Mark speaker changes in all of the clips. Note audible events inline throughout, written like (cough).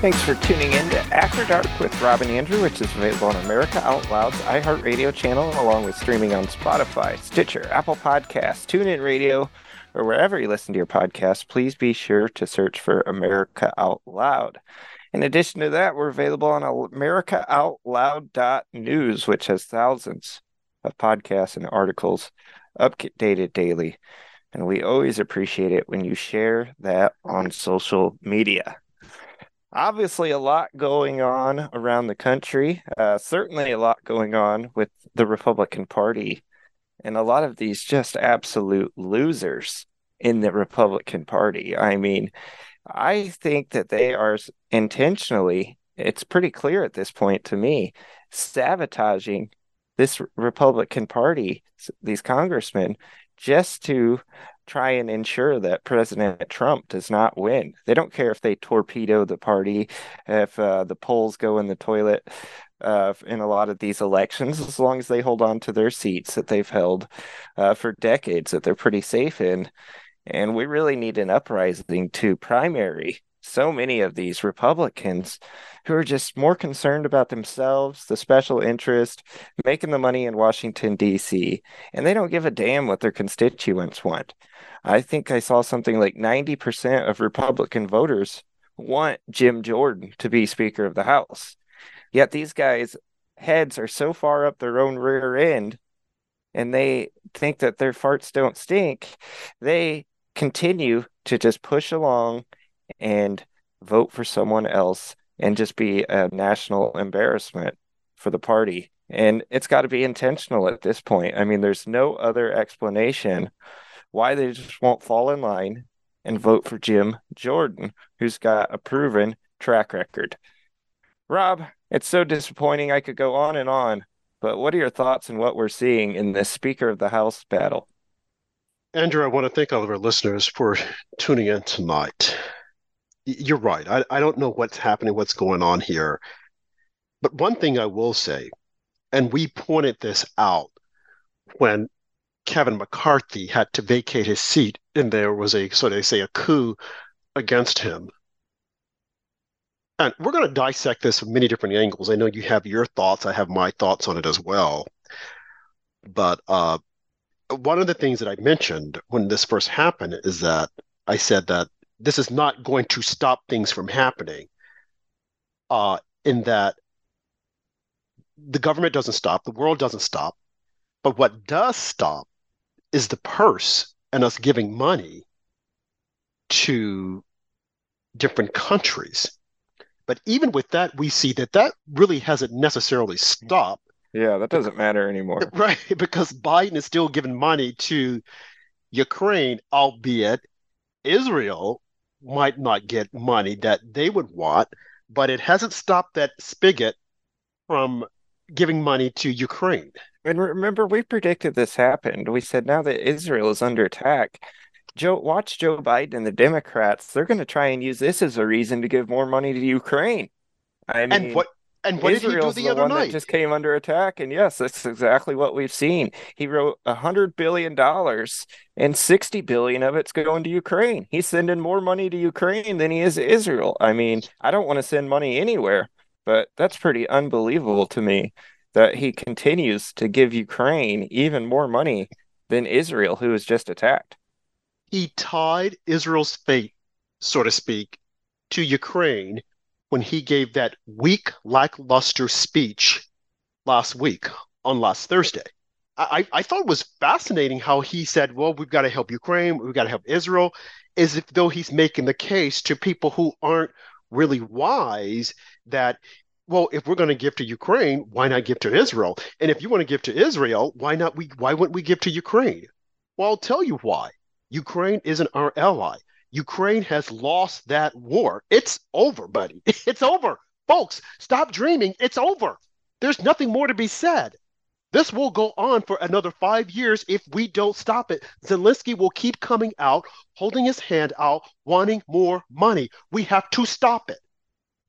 Speaker 1: Thanks for tuning in to After Dark with Rob and Andrew, which is available on America Out Loud's iHeartRadio channel, along with streaming on Spotify, Stitcher, Apple Podcasts, TuneIn Radio, or wherever you listen to your podcast. Please be sure to search for America Out Loud. In addition to that, we're available on AmericaOutloud.news, which has thousands of podcasts and articles updated daily. And we always appreciate it when you share that on social media obviously a lot going on around the country. Uh, certainly a lot going on with the Republican Party, and a lot of these just absolute losers in the Republican Party. I mean, I think that they are intentionally, it's pretty clear at this point to me, sabotaging this Republican Party, these congressmen, just to try and ensure that President Trump does not win. They don't care if they torpedo the party, if uh, the polls go in the toilet uh, in a lot of these elections, as long as they hold on to their seats that they've held uh, for decades that they're pretty safe in. And we really need an uprising to primary so many of these Republicans who are just more concerned about themselves, the special interest, making the money in Washington, D.C., and they don't give a damn what their constituents want. I think I saw something like 90% of Republican voters want Jim Jordan to be Speaker of the House. Yet these guys' heads are so far up their own rear end and they think that their farts don't stink, they continue to just push along and vote for someone else and just be a national embarrassment for the party. And it's got to be intentional at this point. I mean, there's no other explanation why they just won't fall in line and vote for Jim Jordan, who's got a proven track record. Rob, it's so disappointing. I could go on and on, but what are your thoughts on what we're seeing in this Speaker of the House battle?
Speaker 2: Andrew, I want to thank all of our listeners for tuning in tonight. You're right. I, I don't know what's happening, what's going on here. But one thing I will say, and we pointed this out when Kevin McCarthy had to vacate his seat and there was a, so they say, a coup against him. And we're going to dissect this from many different angles. I know you have your thoughts. I have my thoughts on it as well. But uh, one of the things that I mentioned when this first happened is that I said that this is not going to stop things from happening. Uh, in that the government doesn't stop, the world doesn't stop, but what does stop is the purse and us giving money to different countries. But even with that, we see that that really hasn't necessarily stopped.
Speaker 1: Yeah, that doesn't matter anymore. (laughs)
Speaker 2: Right, because Biden is still giving money to Ukraine, albeit Israel might not get money that they would want, but it hasn't stopped that spigot from giving money to Ukraine.
Speaker 1: And remember, we predicted this happened. We said now that Israel is under attack, Joe, watch Joe Biden and the Democrats. They're going to try and use this as a reason to give more money to Ukraine.
Speaker 2: I mean, and what and what Israel's did he do the, the other night?
Speaker 1: just came under attack, and yes, that's exactly what we've seen. He wrote a hundred billion dollars, and sixty billion of it's going to Ukraine. He's sending more money to Ukraine than he is to Israel. I mean, I don't want to send money anywhere, but that's pretty unbelievable to me that he continues to give Ukraine even more money than Israel, who was just attacked.
Speaker 2: He tied Israel's fate, so to speak, to Ukraine when he gave that weak, lackluster speech last week on last Thursday. I, I thought it was fascinating how he said, well, we've got to help Ukraine, we've got to help Israel, as if though he's making the case to people who aren't really wise that well, if we're going to give to Ukraine, why not give to Israel? And if you want to give to Israel, why not we why wouldn't we give to Ukraine? Well, I'll tell you why. Ukraine isn't our ally. Ukraine has lost that war. It's over, buddy. (laughs) It's over. Folks, stop dreaming. It's over. There's nothing more to be said. This will go on for another five years if we don't stop it. Zelensky will keep coming out, holding his hand out, wanting more money. We have to stop it.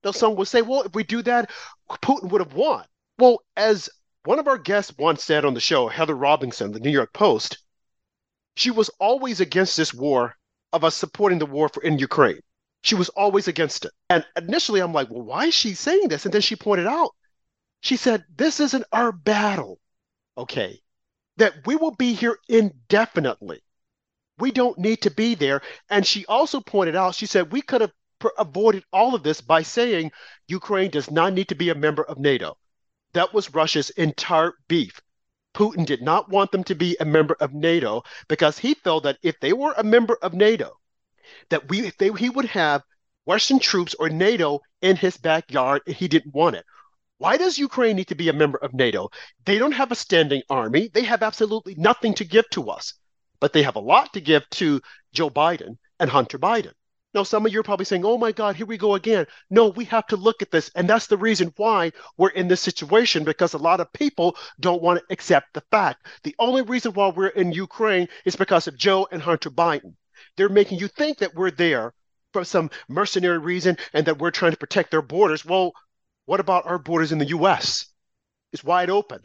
Speaker 2: Now, some will say, well, if we do that, Putin would have won. Well, as one of our guests once said on the show, Heather Robinson, the New York Post, she was always against this war of us supporting the war for in Ukraine. She was always against it. And initially, I'm like, well, why is she saying this? And then she pointed out, she said, this isn't our battle, okay? That we will be here indefinitely. We don't need to be there. And she also pointed out, she said, we could have avoided all of this by saying Ukraine does not need to be a member of NATO. That was Russia's entire beef. Putin did not want them to be a member of NATO because he felt that if they were a member of NATO, that we they, he would have Western troops or NATO in his backyard, and he didn't want it. Why does Ukraine need to be a member of NATO? They don't have a standing army. They have absolutely nothing to give to us, but they have a lot to give to Joe Biden and Hunter Biden. Now, some of you are probably saying, oh my God, here we go again. No, we have to look at this. And that's the reason why we're in this situation because a lot of people don't want to accept the fact. The only reason why we're in Ukraine is because of Joe and Hunter Biden. They're making you think that we're there for some mercenary reason and that we're trying to protect their borders. Well, what about our borders in the US? It's wide open.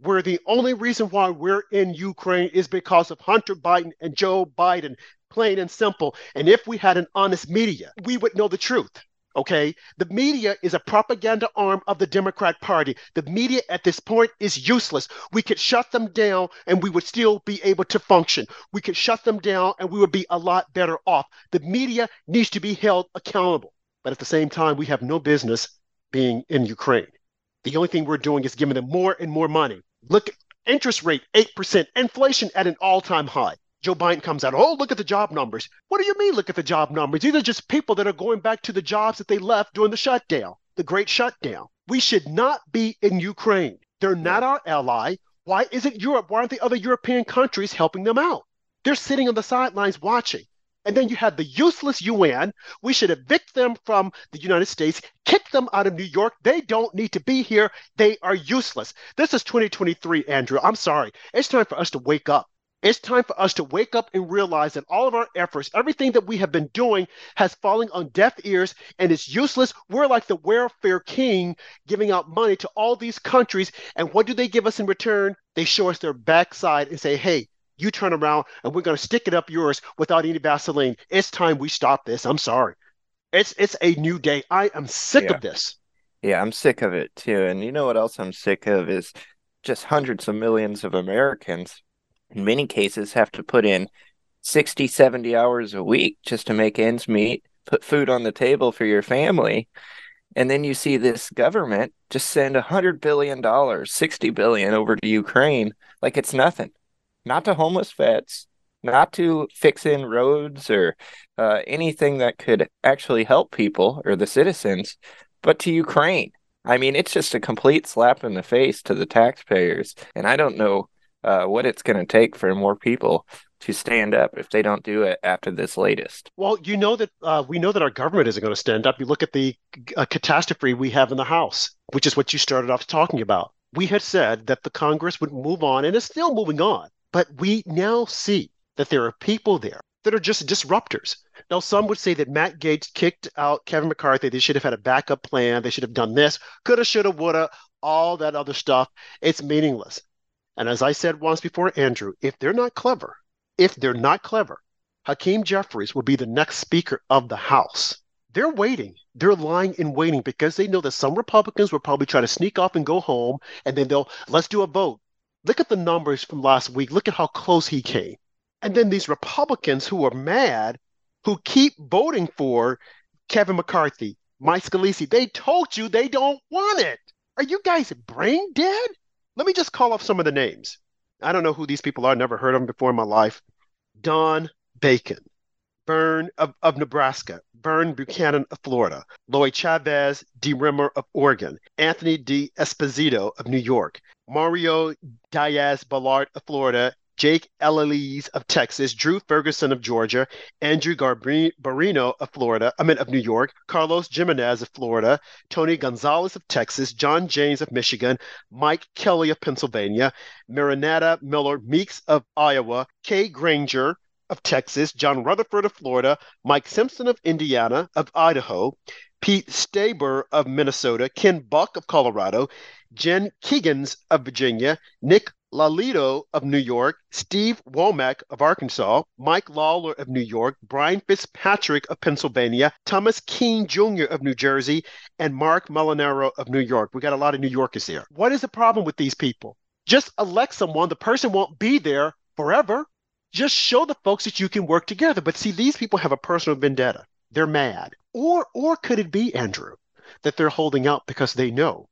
Speaker 2: We're the only reason why we're in Ukraine is because of Hunter Biden and Joe Biden plain and simple. And if we had an honest media, we would know the truth. Okay. The media is a propaganda arm of the Democrat Party. The media at this point is useless. We could shut them down and we would still be able to function. We could shut them down and we would be a lot better off. The media needs to be held accountable. But at the same time, we have no business being in Ukraine. The only thing we're doing is giving them more and more money. Look, interest rate 8%, inflation at an all time high. Joe Biden comes out, oh, look at the job numbers. What do you mean, look at the job numbers? These are just people that are going back to the jobs that they left during the shutdown, the great shutdown. We should not be in Ukraine. They're not our ally. Why isn't Europe? Why aren't the other European countries helping them out? They're sitting on the sidelines watching. And then you have the useless UN. We should evict them from the United States, kick them out of New York. They don't need to be here. They are useless. This is 2023, Andrew. I'm sorry. It's time for us to wake up. It's time for us to wake up and realize that all of our efforts, everything that we have been doing, has fallen on deaf ears and it's useless. We're like the welfare king giving out money to all these countries. And what do they give us in return? They show us their backside and say, hey, you turn around and we're going to stick it up yours without any Vaseline. It's time we stop this. I'm sorry. It's it's a new day. I am sick
Speaker 1: yeah.
Speaker 2: of this.
Speaker 1: Yeah, I'm sick of it too. And you know what else I'm sick of is just hundreds of millions of Americans in many cases have to put in 60, 70 hours a week just to make ends meet, put food on the table for your family. And then you see this government just send a hundred billion dollars, 60 billion over to Ukraine like it's nothing. Not to homeless vets, not to fix in roads or uh, anything that could actually help people or the citizens, but to Ukraine. I mean, it's just a complete slap in the face to the taxpayers. And I don't know uh, what it's going to take for more people to stand up if they don't do it after this latest.
Speaker 2: Well, you know that uh, we know that our government isn't going to stand up. You look at the uh, catastrophe we have in the House, which is what you started off talking about. We had said that the Congress would move on, and it's still moving on. But we now see that there are people there that are just disruptors. Now, some would say that Matt Gaetz kicked out Kevin McCarthy. They should have had a backup plan. They should have done this, coulda, shoulda, woulda, all that other stuff. It's meaningless. And as I said once before, Andrew, if they're not clever, if they're not clever, Hakeem Jeffries will be the next Speaker of the House. They're waiting. They're lying in waiting because they know that some Republicans will probably try to sneak off and go home, and then they'll let's do a vote. Look at the numbers from last week. Look at how close he came. And then these Republicans who are mad, who keep voting for Kevin McCarthy, Mike Scalise, they told you they don't want it. Are you guys brain dead? Let me just call off some of the names. I don't know who these people are, never heard of them before in my life. Don Bacon, Vern of, of Nebraska, Vern Buchanan of Florida, Lloyd Chavez D. Rimmer of Oregon, Anthony D'Esposito of New York, Mario Diaz Balart of Florida, Jake Ellzey of Texas, Drew Ferguson of Georgia, Andrew Garbarino of Florida, I mean of New York, Carlos Gimenez of Florida, Tony Gonzalez of Texas, John James of Michigan, Mike Kelly of Pennsylvania, Mariannette Miller Meeks of Iowa, Kay Granger of Texas, John Rutherford of Florida, Mike Simpson of Indiana, of Idaho, Pete Stauber of Minnesota, Ken Buck of Colorado, Jen Kiggans of Virginia, Nick LaLota of New York, Steve Womack of Arkansas, Mike Lawler of New York, Brian Fitzpatrick of Pennsylvania, Thomas Kean Jr. of New Jersey, and Marc Molinaro of New York. We got a lot of New Yorkers here. What is the problem with these people? Just elect someone. The person won't be there forever. Just show the folks that you can work together. But see, these people have a personal vendetta. They're mad. Or or could it be, Andrew, that they're holding out because they know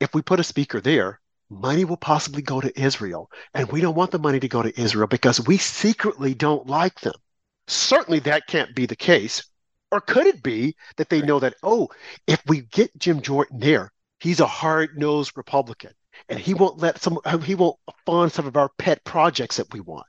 Speaker 2: if we put a speaker there, money will possibly go to Israel. And we don't want the money to go to Israel because we secretly don't like them. Certainly that can't be the case. Or could it be that they know that, oh, if we get Jim Jordan there, he's a hard nosed Republican and he won't let some, uh, he won't fund some of our pet projects that we want.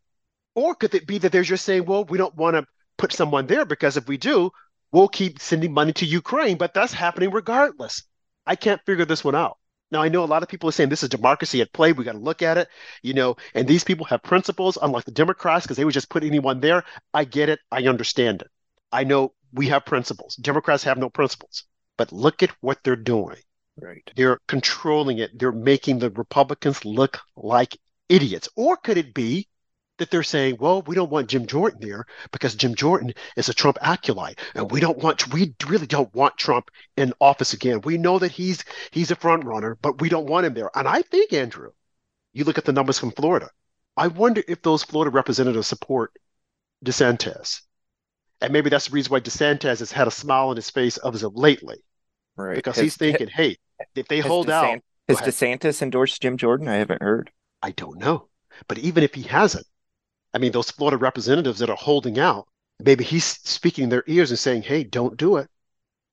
Speaker 2: Or could it be that they're just saying, well, we don't want to put someone there because if we do, we'll keep sending money to Ukraine, but that's happening regardless. I can't figure this one out. Now, I know a lot of people are saying this is democracy at play. We got to look at it, you know, and these people have principles, unlike the Democrats, because they would just put anyone there. I get it. I understand it. I know we have principles. Democrats have no principles. But look at what they're doing.
Speaker 1: Right.
Speaker 2: They're controlling it. They're making the Republicans look like idiots. Or could it be that they're saying, well, we don't want Jim Jordan there because Jim Jordan is a Trump acolyte, and we don't want we really don't want Trump in office again. We know that he's he's a front runner, but we don't want him there. And I think Andrew, you look at the numbers from Florida. I wonder if those Florida representatives support DeSantis, and maybe that's the reason why DeSantis has had a smile on his face as of lately,
Speaker 1: right?
Speaker 2: Because has, he's thinking, hey, if they hold
Speaker 1: DeSantis,
Speaker 2: out,
Speaker 1: has DeSantis endorsed Jim Jordan? I haven't heard.
Speaker 2: I don't know. But even if he hasn't, I mean, those Florida representatives that are holding out, maybe he's speaking their ears and saying, hey, don't do it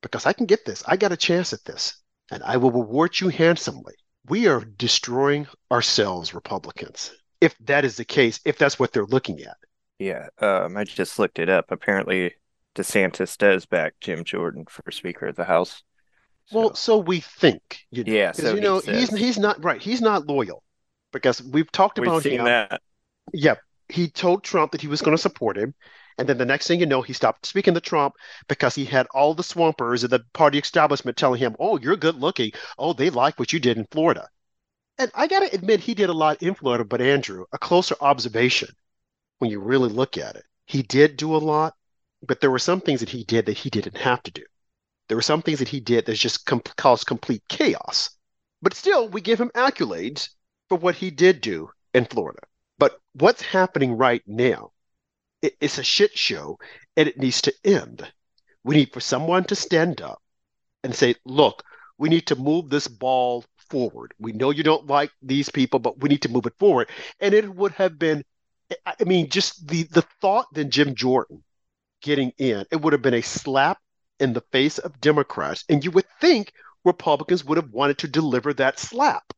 Speaker 2: because I can get this. I got a chance at this and I will reward you handsomely. We are destroying ourselves, Republicans, if that is the case, if that's what they're looking at.
Speaker 1: Yeah, um, I just looked it up. Apparently, DeSantis does back Jim Jordan for Speaker of the House.
Speaker 2: So. Well, so we think.
Speaker 1: You know, yeah, so
Speaker 2: you know he he's he's not right. He's not loyal because we've talked
Speaker 1: we've
Speaker 2: about
Speaker 1: seen
Speaker 2: him.
Speaker 1: that.
Speaker 2: Yeah, he told Trump that he was going to support him. And then the next thing you know, he stopped speaking to Trump because he had all the swampers of the party establishment telling him, oh, you're good looking. Oh, they like what you did in Florida. And I got to admit, he did a lot in Florida, but Andrew, a closer observation, when you really look at it, he did do a lot, but there were some things that he did that he didn't have to do. There were some things that he did that just com- caused complete chaos. But still, we give him accolades for what he did do in Florida. But what's happening right now, it, it's a shit show and it needs to end. We need for someone to stand up and say, look, we need to move this ball forward. We know you don't like these people, but we need to move it forward. And it would have been, I mean, just the the thought that Jim Jordan getting in, it would have been a slap in the face of Democrats. And you would think Republicans would have wanted to deliver that slap.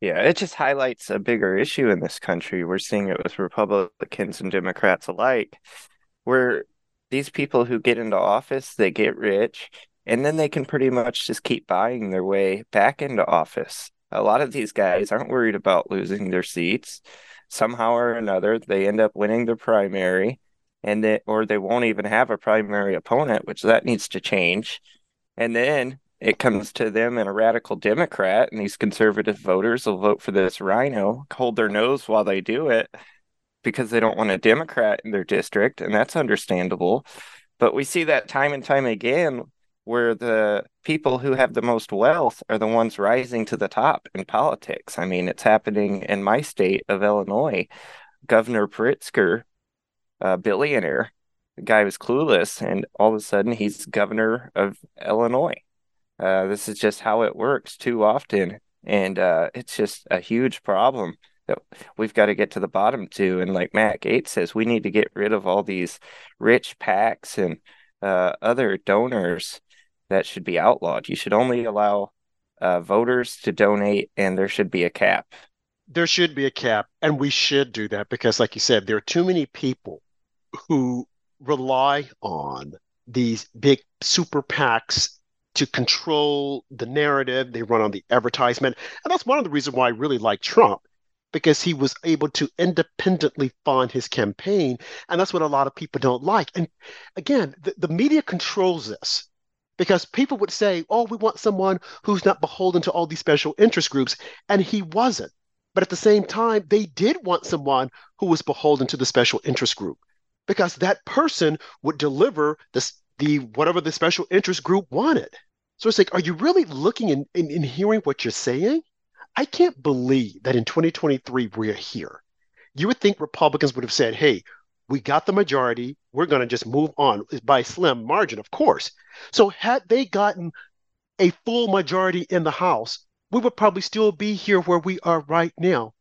Speaker 1: Yeah, it just highlights a bigger issue in this country. We're seeing it with Republicans and Democrats alike, where these people who get into office, they get rich, and then they can pretty much just keep buying their way back into office. A lot of these guys aren't worried about losing their seats. Somehow or another, they end up winning the primary, and they, or they won't even have a primary opponent, which that needs to change. And then it comes to them and a radical Democrat, and these conservative voters will vote for this rhino, hold their nose while they do it because they don't want a Democrat in their district, and that's understandable. But we see that time and time again where the people who have the most wealth are the ones rising to the top in politics. I mean, it's happening in my state of Illinois. Governor Pritzker, a billionaire, the guy was clueless, and all of a sudden he's governor of Illinois. Uh, this is just how it works too often, and uh, it's just a huge problem that we've got to get to the bottom to. And like Matt Gaetz says, we need to get rid of all these rich PACs and uh, other donors that should be outlawed. You should only allow uh, voters to donate, and there should be a cap.
Speaker 2: There should be a cap, and we should do that because, like you said, there are too many people who rely on these big super PACs to control the narrative. They run on the advertisement. And that's one of the reasons why I really like Trump, because he was able to independently fund his campaign. And that's what a lot of people don't like. And again, the, the media controls this because people would say, oh, we want someone who's not beholden to all these special interest groups. And he wasn't. But at the same time, they did want someone who was beholden to the special interest group because that person would deliver this, the whatever the special interest group wanted. So it's like, are you really looking and, hearing what you're saying? I can't believe that in 2023 we're here. You would think Republicans would have said, hey, we got the majority. We're going to just move on by slim margin, of course. So, had they gotten a full majority in the House, we would probably still be here where we are right now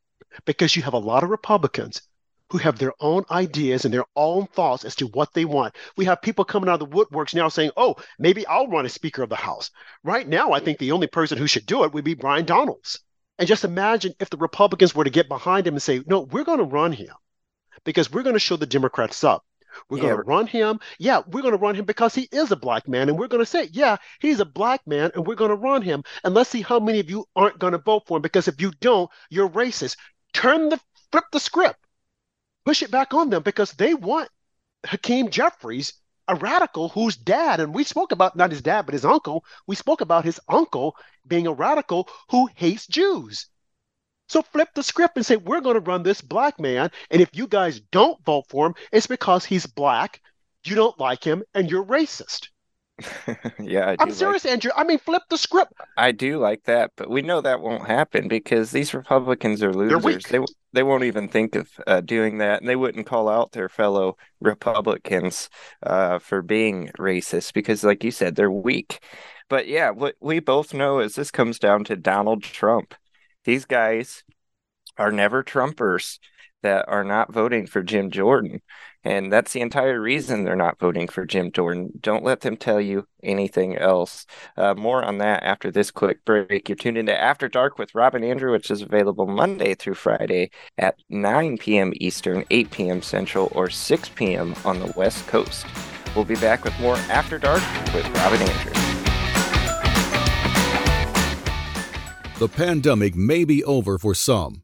Speaker 2: because you have a lot of Republicans who have their own ideas and their own thoughts as to what they want. We have people coming out of the woodworks now saying, oh, maybe I'll run as Speaker of the House. Right now, I think the only person who should do it would be Byron Donalds. And just imagine if the Republicans were to get behind him and say, no, we're going to run him because we're going to show the Democrats up. We're yeah. going to run him. Yeah, we're going to run him because he is a black man. And we're going to say, yeah, he's a black man and we're going to run him. And let's see how many of you aren't going to vote for him because if you don't, you're racist. Turn the, flip the script, push it back on them because they want Hakeem Jeffries, a radical whose dad, and we spoke about not his dad, but his uncle, we spoke about his uncle being a radical who hates Jews. So flip the script and say, we're going to run this black man. And if you guys don't vote for him, it's because he's black, you don't like him, and you're racist. (laughs)
Speaker 1: yeah,
Speaker 2: I am serious, like, Andrew. I mean, flip the script.
Speaker 1: I do like that, but we know that won't happen because these Republicans are losers. They they won't even think of uh, doing that, and they wouldn't call out their fellow Republicans uh, for being racist because, like you said, they're weak. But yeah, what we both know is this comes down to Donald Trump these guys are never Trumpers that are not voting for Jim Jordan. And that's the entire reason they're not voting for Jim Jordan. Don't let them tell you anything else. Uh, more on that after this quick break. You're tuned into After Dark with Rob and Andrew, which is available Monday through Friday at 9 p.m. Eastern, 8 p.m. Central, or 6 p.m. on the West Coast. We'll be back with more After Dark with Rob and Andrew.
Speaker 3: The pandemic may be over for some,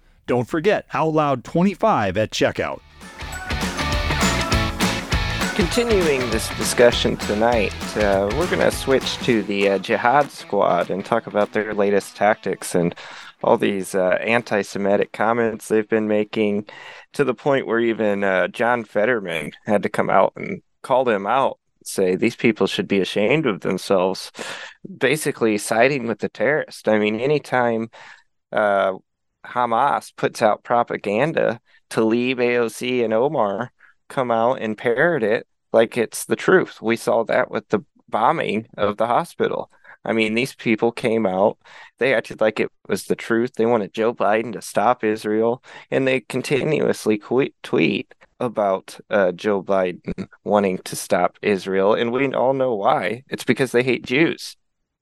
Speaker 4: don't forget OutLoud25 at checkout.
Speaker 1: Continuing this discussion tonight, uh, we're going to switch to the uh, Jihad Squad and talk about their latest tactics and all these uh, anti Semitic comments they've been making to the point where even uh, John Fetterman had to come out and call them out say these people should be ashamed of themselves, basically siding with the terrorist. I mean, anytime uh, Hamas puts out propaganda, Tlaib AOC and Omar come out and parrot it like it's the truth. We saw that with the bombing of the hospital. I mean, these people came out, they acted like it was the truth. They wanted Joe Biden to stop Israel, and they continuously tweet about uh, Joe Biden wanting to stop Israel. And we all know why. It's because they hate Jews.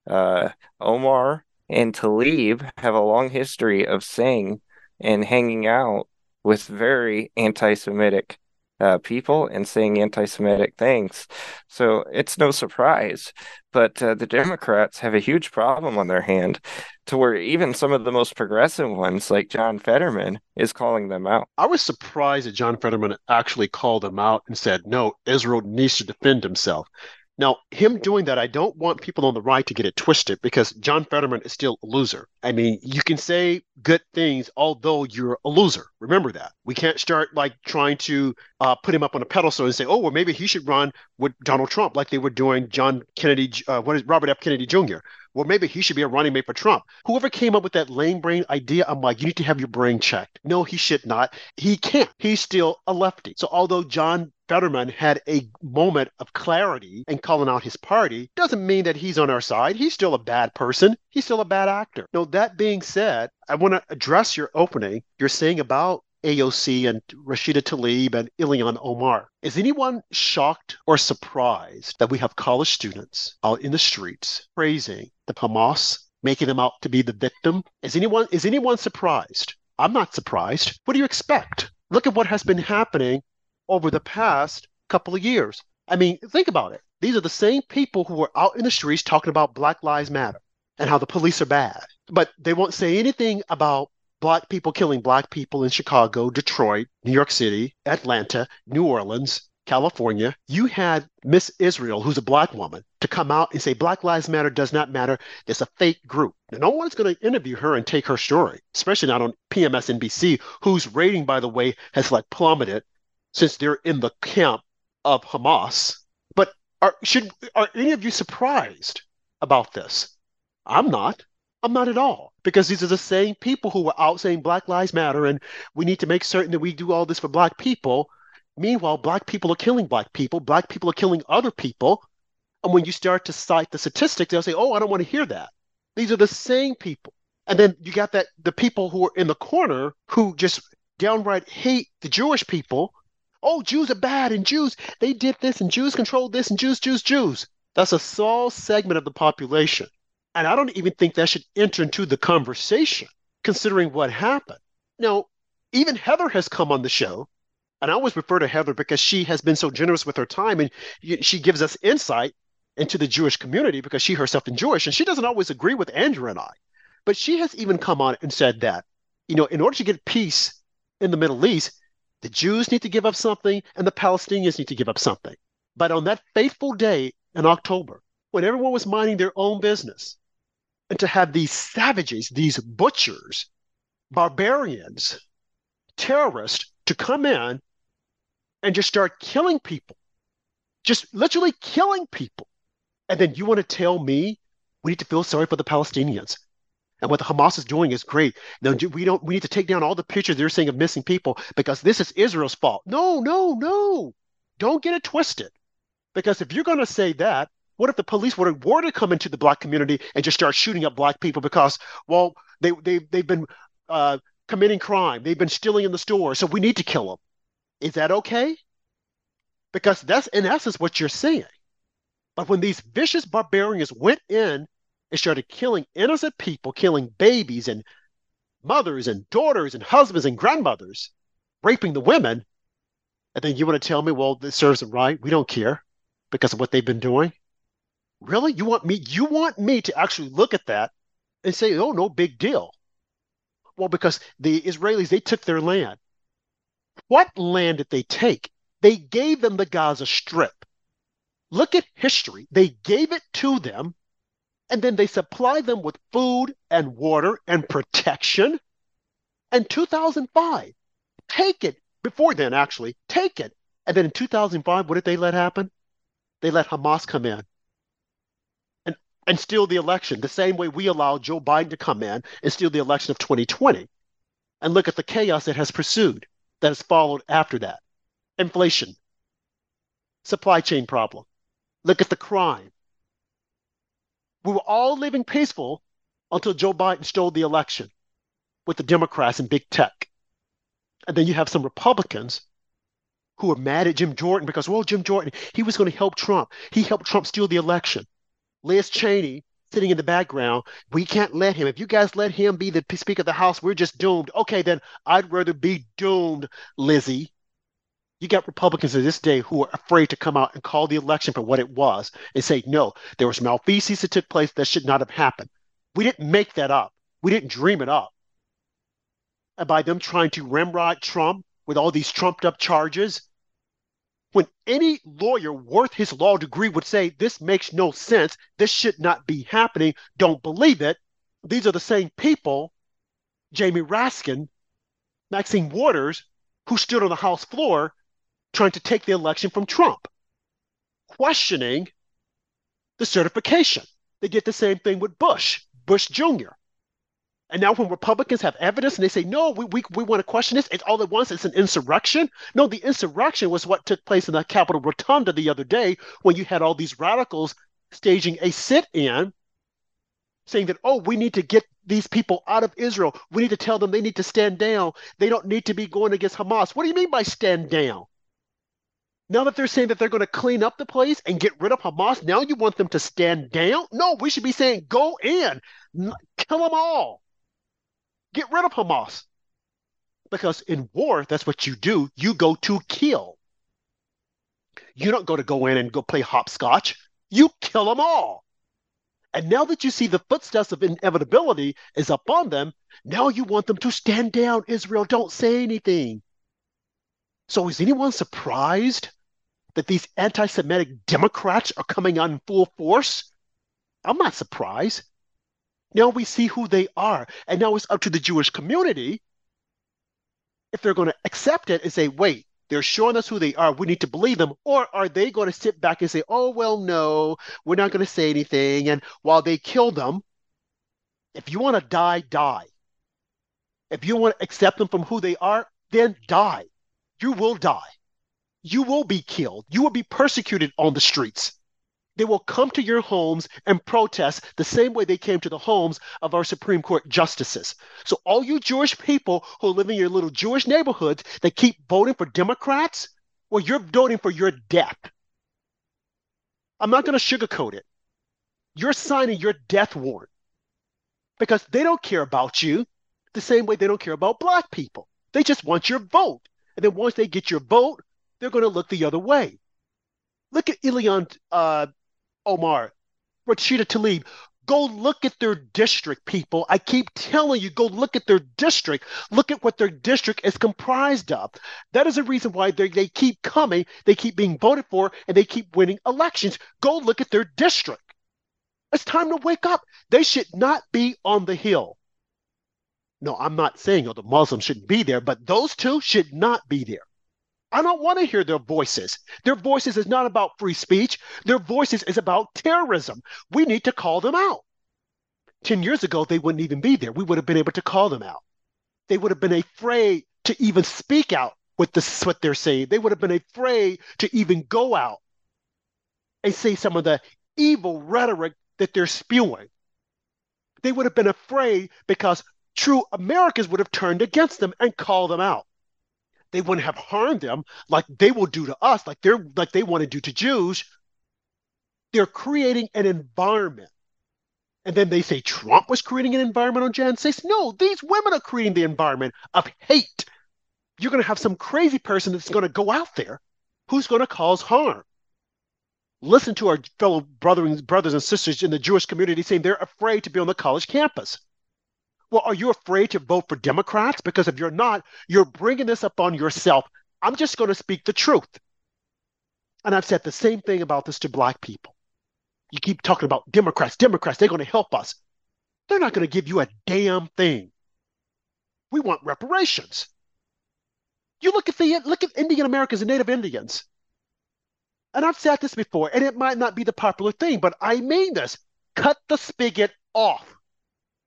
Speaker 1: Uh, Omar and Tlaib have a long history of saying and hanging out with very anti Semitic uh, people and saying anti Semitic things. So it's no surprise. But uh, the Democrats have a huge problem on their hand to where even some of the most progressive ones, like John Fetterman, is calling them out.
Speaker 2: I was surprised that John Fetterman actually called them out and said, no, Israel needs to defend himself. Now, him doing that, I don't want people on the right to get it twisted because John Fetterman is still a loser. I mean, you can say good things although you're a loser. Remember that. We can't start like trying to uh, put him up on a pedestal and say, oh, well, maybe he should run with Donald Trump like they were doing John Kennedy, uh, what is Robert F. Kennedy Jr. Well, maybe he should be a running mate for Trump. Whoever came up with that lame brain idea, I'm like, you need to have your brain checked. No, he should not. He can't. He's still a lefty. So although John Fetterman had a moment of clarity and calling out his party doesn't mean that he's on our side. He's still a bad person. He's still a bad actor. Now, that being said, I want to address your opening. You're saying about AOC and Rashida Tlaib and Ilhan Omar. Is anyone shocked or surprised that we have college students out in the streets praising the Hamas, making them out to be the victim? Is anyone is anyone surprised? I'm not surprised. What do you expect? Look at what has been happening over the past couple of years. I mean, think about it. These are the same people who were out in the streets talking about Black Lives Matter and how the police are bad. But they won't say anything about black people killing black people in Chicago, Detroit, New York City, Atlanta, New Orleans, California. You had Miss Israel, who's a black woman, to come out and say Black Lives Matter does not matter. It's a fake group. Now, no one's going to interview her and take her story, especially not on PMSNBC, whose rating, by the way, has like plummeted since they're in the camp of Hamas. But are should are any of you surprised about this? I'm not. I'm not at all because these are the same people who were out saying Black Lives Matter and we need to make certain that we do all this for Black people. Meanwhile, Black people are killing Black people. Black people are killing other people. And when you start to cite the statistics, they'll say, "Oh, I don't want to hear that." These are the same people. And then you got that the people who are in the corner who just downright hate the Jewish people oh, Jews are bad and Jews, they did this and Jews controlled this and Jews, Jews, Jews. That's a small segment of the population. And I don't even think that should enter into the conversation, considering what happened. Now, even Heather has come on the show, and I always refer to Heather because she has been so generous with her time and she gives us insight into the Jewish community because she herself is Jewish, and she doesn't always agree with Andrew and I. But she has even come on and said that, you know, in order to get peace in the Middle East, the Jews need to give up something and the Palestinians need to give up something. But on that fateful day in October, when everyone was minding their own business, and to have these savages, these butchers, barbarians, terrorists to come in and just start killing people, just literally killing people. And then you want to tell me we need to feel sorry for the Palestinians. And what the Hamas is doing is great. Now we don't we need to take down all the pictures they're saying of missing people because this is Israel's fault. No, no, no. Don't get it twisted. Because if you're going to say that, what if the police were, were to come into the black community and just start shooting up black people because, well, they, they, they've been uh, committing crime, they've been stealing in the store, so we need to kill them. Is that okay? Because that's in essence what you're saying. But when these vicious barbarians went in and started killing innocent people, killing babies and mothers and daughters and husbands and grandmothers, raping the women. And then you want to tell me, well, this serves them right. We don't care because of what they've been doing. Really? You want me? You want me to actually look at that and say, oh, no big deal. Well, because the Israelis, they took their land. What land did they take? They gave them the Gaza Strip. Look at history. They gave it to them and then they supply them with food and water and protection. And 2005, take it. Before then, actually, take it. And then in 2005, what did they let happen? They let Hamas come in and, steal the election, the same way we allowed Joe Biden to come in and steal the election of 2020. And look at the chaos that has pursued, that has followed after that. Inflation, supply chain problem. Look at the crime. We were all living peaceful until Joe Biden stole the election with the Democrats and big tech. And then you have some Republicans who are mad at Jim Jordan because, well, Jim Jordan, he was going to help Trump. He helped Trump steal the election. Liz Cheney sitting in the background. We can't let him. If you guys let him be the Speaker of the House, we're just doomed. Okay, then I'd rather be doomed, Lizzie. You got Republicans to this day who are afraid to come out and call the election for what it was and say, no, there was malfeasance that took place that should not have happened. We didn't make that up. We didn't dream it up. And by them trying to ramrod Trump with all these trumped up charges, when any lawyer worth his law degree would say, this makes no sense, this should not be happening, don't believe it, these are the same people, Jamie Raskin, Maxine Waters, who stood on the House floor trying to take the election from Trump, questioning the certification. They did the same thing with Bush, Bush Jr. And now when Republicans have evidence and they say, no, we, we, we want to question this, it's all at once, it's an insurrection. No, the insurrection was what took place in the Capitol Rotunda the other day when you had all these radicals staging a sit-in saying that, oh, we need to get these people out of Israel. We need to tell them they need to stand down. They don't need to be going against Hamas. What do you mean by stand down? Now that they're saying that they're going to clean up the place and get rid of Hamas, now you want them to stand down? No, we should be saying go in, kill them all. Get rid of Hamas. Because in war, that's what you do. You go to kill. You don't go to go in and go play hopscotch. You kill them all. And now that you see the footsteps of inevitability is upon them, now you want them to stand down. Israel, don't say anything. So is anyone surprised that these anti Semitic Democrats are coming on full force? I'm not surprised. Now we see who they are. And now it's up to the Jewish community if they're going to accept it and say, wait, they're showing us who they are. We need to believe them. Or are they going to sit back and say, oh, well, no, we're not going to say anything. And while they kill them, if you want to die, die. If you want to accept them from who they are, then die. You will die. You will be killed. You will be persecuted on the streets. They will come to your homes and protest the same way they came to the homes of our Supreme Court justices. So, all you Jewish people who live in your little Jewish neighborhoods that keep voting for Democrats, well, you're voting for your death. I'm not going to sugarcoat it. You're signing your death warrant because they don't care about you the same way they don't care about black people. They just want your vote. And then once they get your vote, they're going to look the other way. Look at Ilhan uh, Omar, Rashida Tlaib. Go look at their district, people. I keep telling you, go look at their district. Look at what their district is comprised of. That is the reason why they, they keep coming, they keep being voted for, and they keep winning elections. Go look at their district. It's time to wake up. They should not be on the hill. No, I'm not saying oh, the Muslims shouldn't be there, but those two should not be there. I don't want to hear their voices. Their voices is not about free speech. Their voices is about terrorism. We need to call them out. 10 years ago, they wouldn't even be there. We would have been able to call them out. They would have been afraid to even speak out with this, what they're saying. They would have been afraid to even go out and say some of the evil rhetoric that they're spewing. They would have been afraid because true Americans would have turned against them and called them out they wouldn't have harmed them like they will do to us, like they're like they want to do to Jews. They're creating an environment. And then they say Trump was creating an environment on Jan 6. No, these women are creating the environment of hate. You're going to have some crazy person that's going to go out there who's going to cause harm. Listen to our fellow brothers, brothers and sisters in the Jewish community saying they're afraid to be on the college campus. Well, are you afraid to vote for Democrats? Because if you're not, you're bringing this upon yourself. I'm just going to speak the truth. And I've said the same thing about this to Black people. You keep talking about Democrats, Democrats, they're going to help us. They're not going to give you a damn thing. We want reparations. You look at the look at Indian Americans and Native Indians. And I've said this before, and it might not be the popular thing, but I mean this. Cut the spigot off.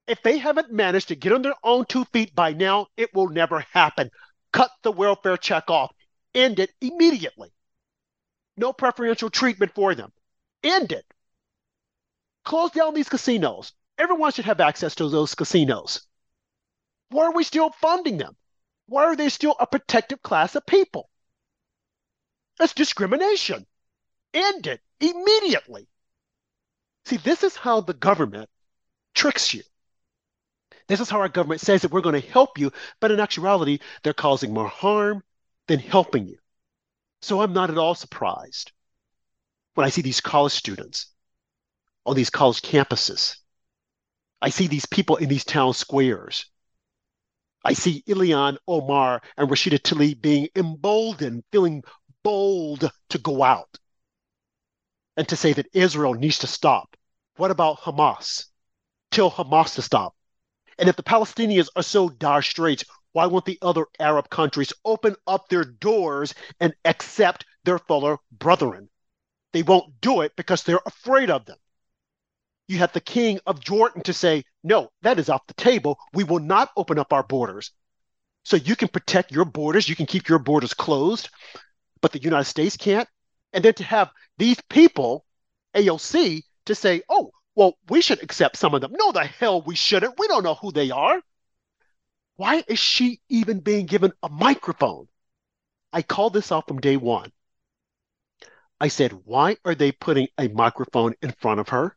Speaker 2: If they haven't managed to get on their own two feet by now, it will never happen. Cut the welfare check off. End it immediately. No preferential treatment for them. End it. Close down these casinos. Everyone should have access to those casinos. Why are we still funding them? Why are they still a protective class of people? That's discrimination. End it immediately. See, this is how the government tricks you. This is how our government says that we're going to help you, but in actuality, they're causing more harm than helping you. So I'm not at all surprised when I see these college students on these college campuses. I see these people in these town squares. I see Ilhan Omar and Rashida Tlaib being emboldened, feeling bold to go out and to say that Israel needs to stop. What about Hamas? Tell Hamas to stop. And if the Palestinians are so dire straits, why won't the other Arab countries open up their doors and accept their fellow brethren? They won't do it because they're afraid of them. You have the king of Jordan to say, no, that is off the table. We will not open up our borders. So you can protect your borders, you can keep your borders closed, but the United States can't. And then to have these people, AOC, to say, oh, well, we should accept some of them. No, the hell we shouldn't. We don't know who they are. Why is she even being given a microphone? I called this out from day one. I said, why are they putting a microphone in front of her?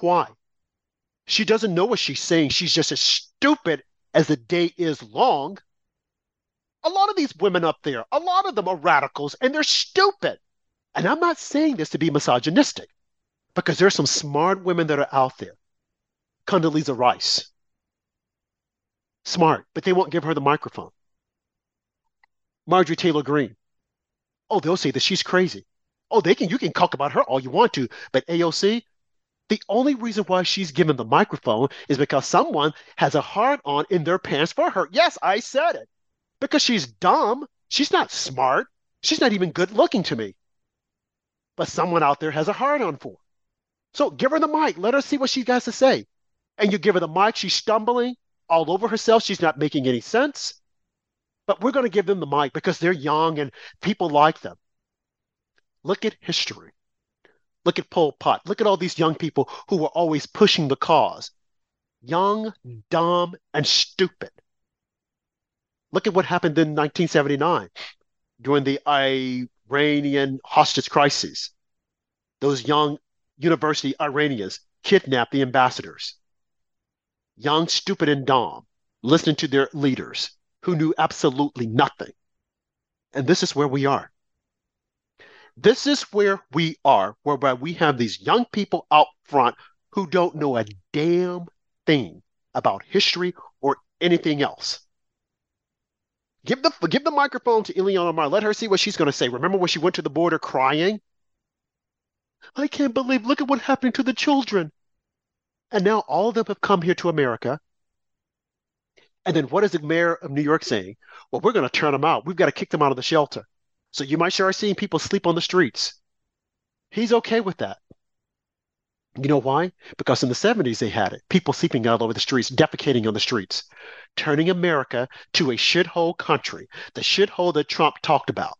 Speaker 2: Why? She doesn't know what she's saying. She's just as stupid as the day is long. A lot of these women up there, a lot of them are radicals and they're stupid. And I'm not saying this to be misogynistic because there's some smart women that are out there. Condoleezza Rice, smart, but they won't give her the microphone. Marjorie Taylor Greene. Oh, they'll say that she's crazy. Oh, they can you can talk about her all you want to, but AOC, the only reason why she's given the microphone is because someone has a hard on in their pants for her. Yes, I said it. Because she's dumb. She's not smart. She's not even good looking to me. But someone out there has a hard on for. Her. So give her the mic. Let her see what she has to say. And you give her the mic, she's stumbling all over herself. She's not making any sense. But we're going to give them the mic because they're young and people like them. Look at history. Look at Pol Pot. Look at all these young people who were always pushing the cause. Young, hmm. dumb, and stupid. Look at what happened in 1979 during the Iranian hostage crisis. Those young university Iranians kidnapped the ambassadors. Young, stupid, and dumb, listening to their leaders who knew absolutely nothing. And this is where we are. This is where we are, whereby we have these young people out front who don't know a damn thing about history or anything else. Give the give the microphone to Ilhan Omar. Let her see what she's going to say. Remember when she went to the border crying I can't believe, look at what happened to the children. And now all of them have come here to America. And then what is the mayor of New York saying? Well, we're going to turn them out. We've got to kick them out of the shelter. So you might start seeing people sleep on the streets. He's okay with that. You know why? Because in the 70s they had it. People sleeping all over the streets, defecating on the streets, turning America to a shithole country, the shithole that Trump talked about.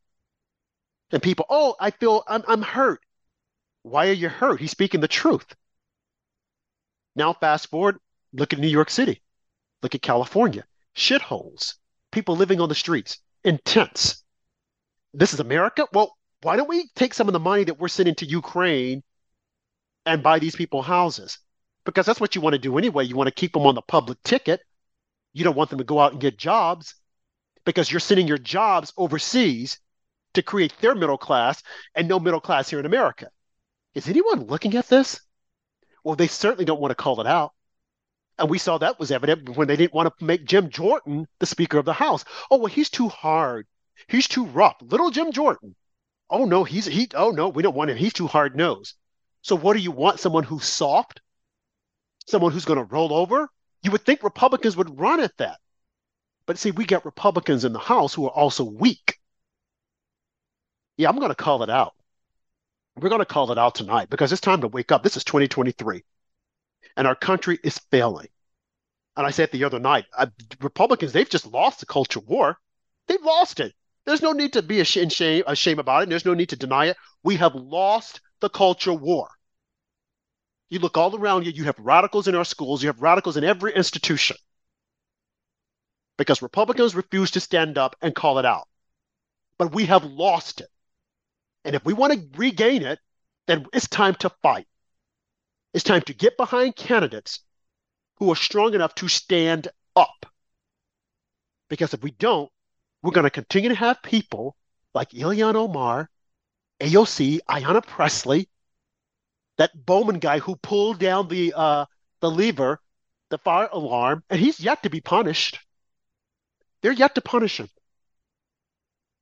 Speaker 2: And people, oh, I feel I'm, I'm hurt. Why are you hurt? He's speaking the truth. Now, fast forward, look at New York City, look at California, shitholes, people living on the streets, in tents. This is America? Well, why don't we take some of the money that we're sending to Ukraine and buy these people houses? Because that's what you want to do anyway. You want to keep them on the public ticket. You don't want them to go out and get jobs because you're sending your jobs overseas to create their middle class and no middle class here in America. Is anyone looking at this? Well, they certainly don't want to call it out. And we saw that was evident when they didn't want to make Jim Jordan the Speaker of the House. Oh, well, he's too hard. He's too rough. Little Jim Jordan. Oh no, he's he. Oh no, we don't want him. He's too hard nosed. So what do you want? Someone who's soft? Someone who's going to roll over? You would think Republicans would run at that. But see, we got Republicans in the House who are also weak. Yeah, I'm going to call it out. We're going to call it out tonight because it's time to wake up. This is 2023, and our country is failing. And I said the other night, uh, Republicans, they've just lost the culture war. They've lost it. There's no need to be ashamed, shame, ashamed about it. There's no need to deny it. We have lost the culture war. You look all around you, you have radicals in our schools, you have radicals in every institution. Because Republicans refuse to stand up and call it out. But we have lost it. And if we want to regain it, then it's time to fight. It's time to get behind candidates who are strong enough to stand up. Because if we don't, we're going to continue to have people like Ilhan Omar, AOC, Ayanna Pressley, that Bowman guy who pulled down the uh, the lever, the fire alarm, and he's yet to be punished. They're yet to punish him.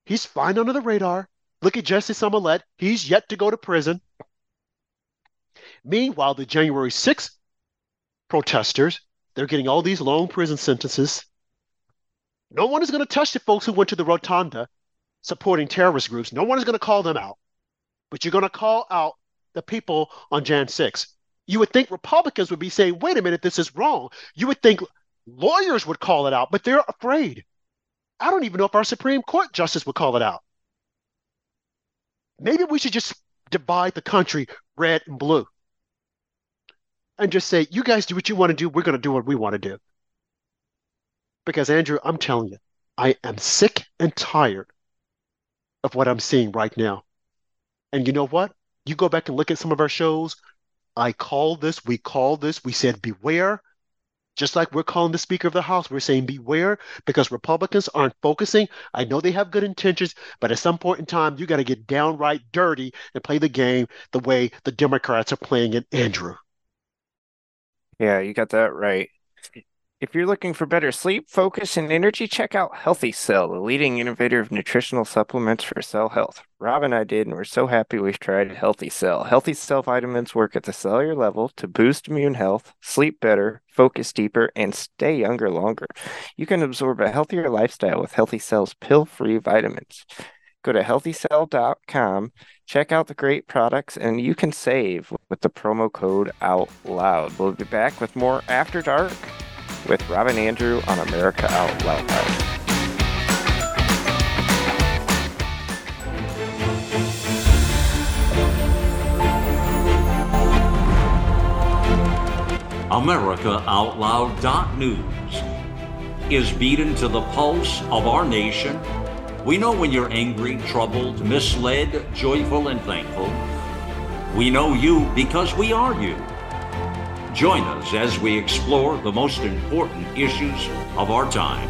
Speaker 2: He's fine under the radar. Look at Jussie Smollett. He's yet to go to prison. Meanwhile, the January 6th protesters, they're getting all these long prison sentences. No one is going to touch the folks who went to the rotunda supporting terrorist groups. No one is going to call them out. But you're going to call out the people on Jan 6. You would think Republicans would be saying, wait a minute, this is wrong. You would think lawyers would call it out, but they're afraid. I don't even know if our Supreme Court justice would call it out. Maybe we should just divide the country red and blue and just say, you guys do what you want to do. We're going to do what we want to do. Because, Andrew, I'm telling you, I am sick and tired of what I'm seeing right now. And you know what? You go back and look at some of our shows. I called this, we called this, we said beware. Just like we're calling the Speaker of the House, we're saying beware because Republicans aren't focusing. I know they have good intentions, but at some point in time, you got to get downright dirty and play the game the way the Democrats are playing it, Andrew.
Speaker 1: Yeah, you got that right. If you're looking for better sleep, focus, and energy, check out Healthy Cell, the leading innovator of nutritional supplements for cell health. Rob and I did, and we're so happy we've tried Healthy Cell. Healthy Cell vitamins work at the cellular level to boost immune health, sleep better, focus deeper, and stay younger longer. You can absorb a healthier lifestyle with Healthy Cell's pill free vitamins. Go to healthycell.com, check out the great products, and you can save with the promo code Out Loud. We'll be back with more After Dark with Rob and Andrew on America Out Loud.
Speaker 5: AmericaOutloud.news is beaten to the pulse of our nation. We know when you're angry, troubled, misled, joyful, and thankful. We know you because we are you. Join us as we explore the most important issues of our time.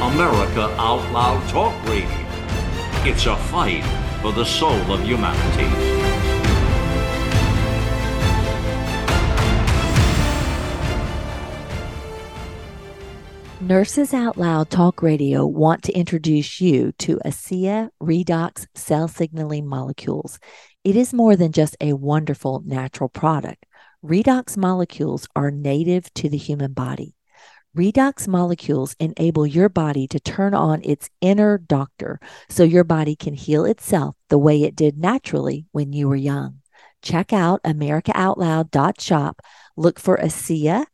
Speaker 5: America Out Loud Talk Radio. It's a fight for the soul of humanity.
Speaker 6: Nurses Out Loud Talk Radio want to introduce you to ASEA Redox cell signaling molecules. It is more than just a wonderful natural product. Redox molecules are native to the human body. Redox molecules enable your body to turn on its inner doctor so your body can heal itself the way it did naturally when you were young. Check out AmericaOutloud.shop. Look for ASEA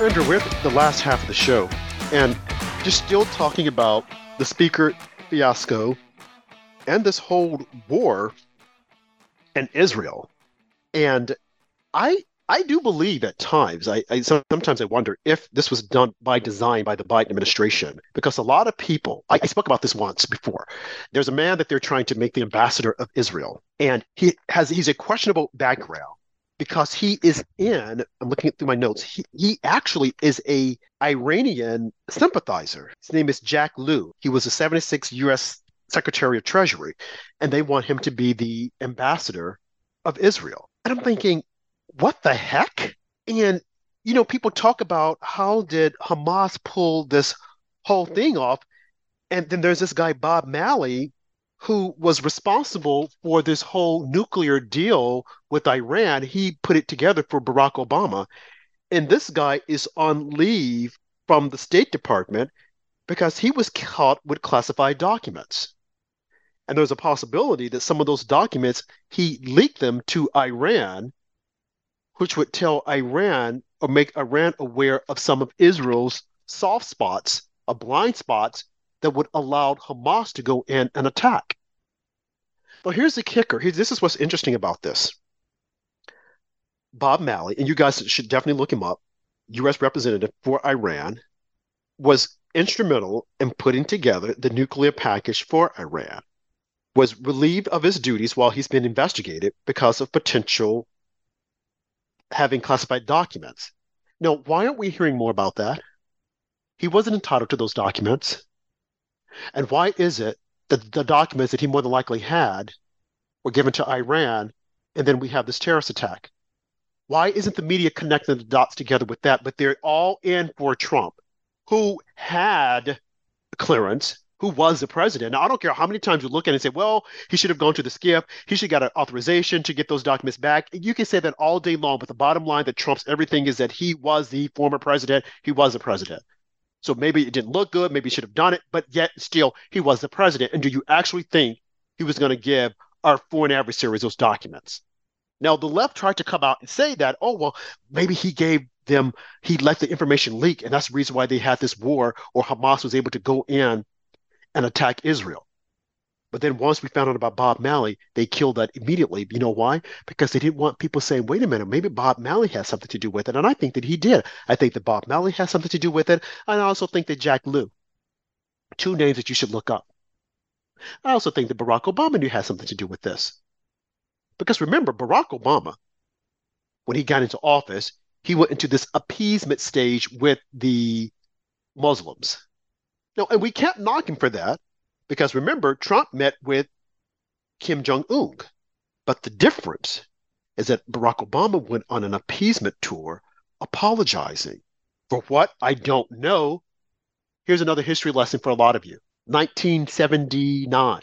Speaker 2: Andrew, we're the last half of the show, and just still talking about the speaker fiasco and this whole war. and Israel. And I I do believe at times, I, I, sometimes I wonder if this was done by design by the Biden administration, because a lot of people, I, I, spoke about this once before. There's a man that they're trying to make the ambassador of Israel, and he has he's a questionable background because he is in. I'm looking through my notes. He he actually is a Iranian sympathizer. His name is Jack Lew. He was a 76 U.S. Secretary of Treasury, and they want him to be the ambassador of Israel. And I'm thinking, what the heck? And you know, people talk about how did Hamas pull this whole thing off, and then there's this guy Bob Malley who was responsible for this whole nuclear deal with Iran. He put it together for Barack Obama, and this guy is on leave from the State Department because he was caught with classified documents. And there's a possibility that some of those documents he leaked them to Iran which would tell Iran or make Iran aware of some of Israel's soft spots, uh, blind spots that would allow Hamas to go in and attack. But here's the kicker. this is what's interesting about this. Bob Malley, and you guys should definitely look him up, U.S. representative for Iran, was instrumental in putting together the nuclear package for Iran, was relieved of his duties while he's been investigated because of potential having classified documents. Now, why aren't we hearing more about that? He wasn't entitled to those documents. And why is it that the documents that he more than likely had were given to Iran, and then we have this terrorist attack? Why isn't the media connecting the dots together with that? But they're all in for Trump, who had clearance who was the president. Now, I don't care how many times you look at it and say, well, he should have gone to the SCIF. He should have got an authorization to get those documents back. You can say that all day long, but the bottom line that trumps everything is that he was the former president. He was the president. So maybe it didn't look good. Maybe he should have done it, but yet still, he was the president. And do you actually think he was going to give our foreign adversaries those documents? Now, the left tried to come out and say that, oh, well, maybe he gave them, he let the information leak, and that's the reason why they had this war, or Hamas was able to go in and attack Israel. But then once we found out about Bob Malley, they killed that immediately. You know why? Because they didn't want people saying, wait a minute, maybe Bob Malley has something to do with it. And I think that he did. I think that Bob Malley has something to do with it. And I also think that Jack Lew, two names that you should look up. I also think that Barack Obama knew had something to do with this. Because remember, Barack Obama, when he got into office, he went into this appeasement stage with the Muslims. No, and we can't knock him for that because remember, Trump met with Kim Jong un. But the difference is that Barack Obama went on an appeasement tour apologizing for what I don't know. Here's another history lesson for a lot of you 1979,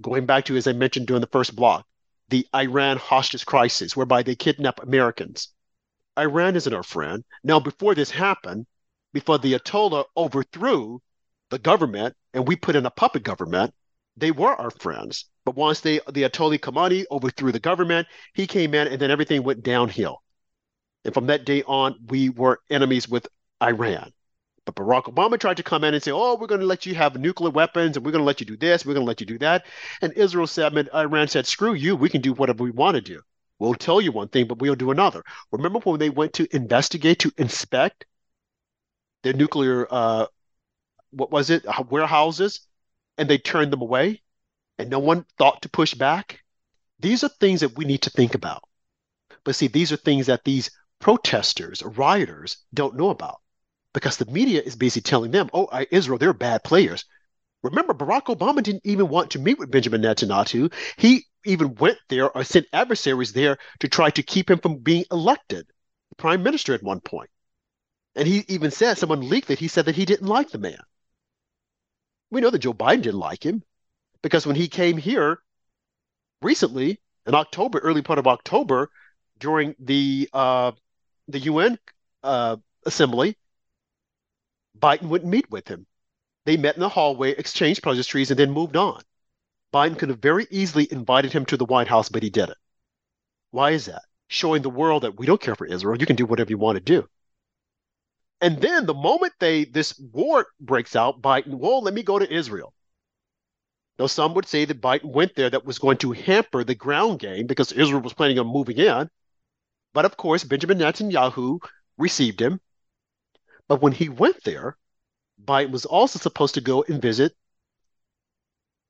Speaker 2: going back to, as I mentioned during the first block, the Iran hostage crisis, whereby they kidnap Americans. Iran isn't our friend. Now, before this happened, before the Ayatollah overthrew the government and we put in a puppet government, they were our friends. But once they the Ayatollah Khamenei overthrew the government, he came in and then everything went downhill. And from that day on, we were enemies with Iran. But Barack Obama tried to come in and say, oh, we're going to let you have nuclear weapons and we're going to let you do this, we're going to let you do that. And Israel said, and Iran said, screw you, we can do whatever we want to do. We'll tell you one thing, but we'll do another. Remember when they went to investigate, to inspect their nuclear uh, what was it uh, warehouses and they turned them away and no one thought to push back. These are things that we need to think about. But see these are things that these protesters rioters don't know about because the media is busy telling them oh israel they're bad players. Remember barack obama didn't even want to meet with benjamin netanyahu. He even went there or sent adversaries there to try to keep him from being elected prime minister at one point. And he even said someone leaked that he said that he didn't like the man we know that Joe Biden didn't like him because when he came here recently in October, early part of October, during the uh, the UN uh, assembly, Biden wouldn't meet with him. They met in the hallway, exchanged pleasantries, and then moved on. Biden could have very easily invited him to the White House, but he didn't. Why is that? Showing the world that we don't care for Israel. You can do whatever you want to do. And then the moment they this war breaks out, Biden, well, let me go to Israel. Now, some would say that Biden went there that was going to hamper the ground game because Israel was planning on moving in. But of course, Benjamin Netanyahu received him. But when he went there, Biden was also supposed to go and visit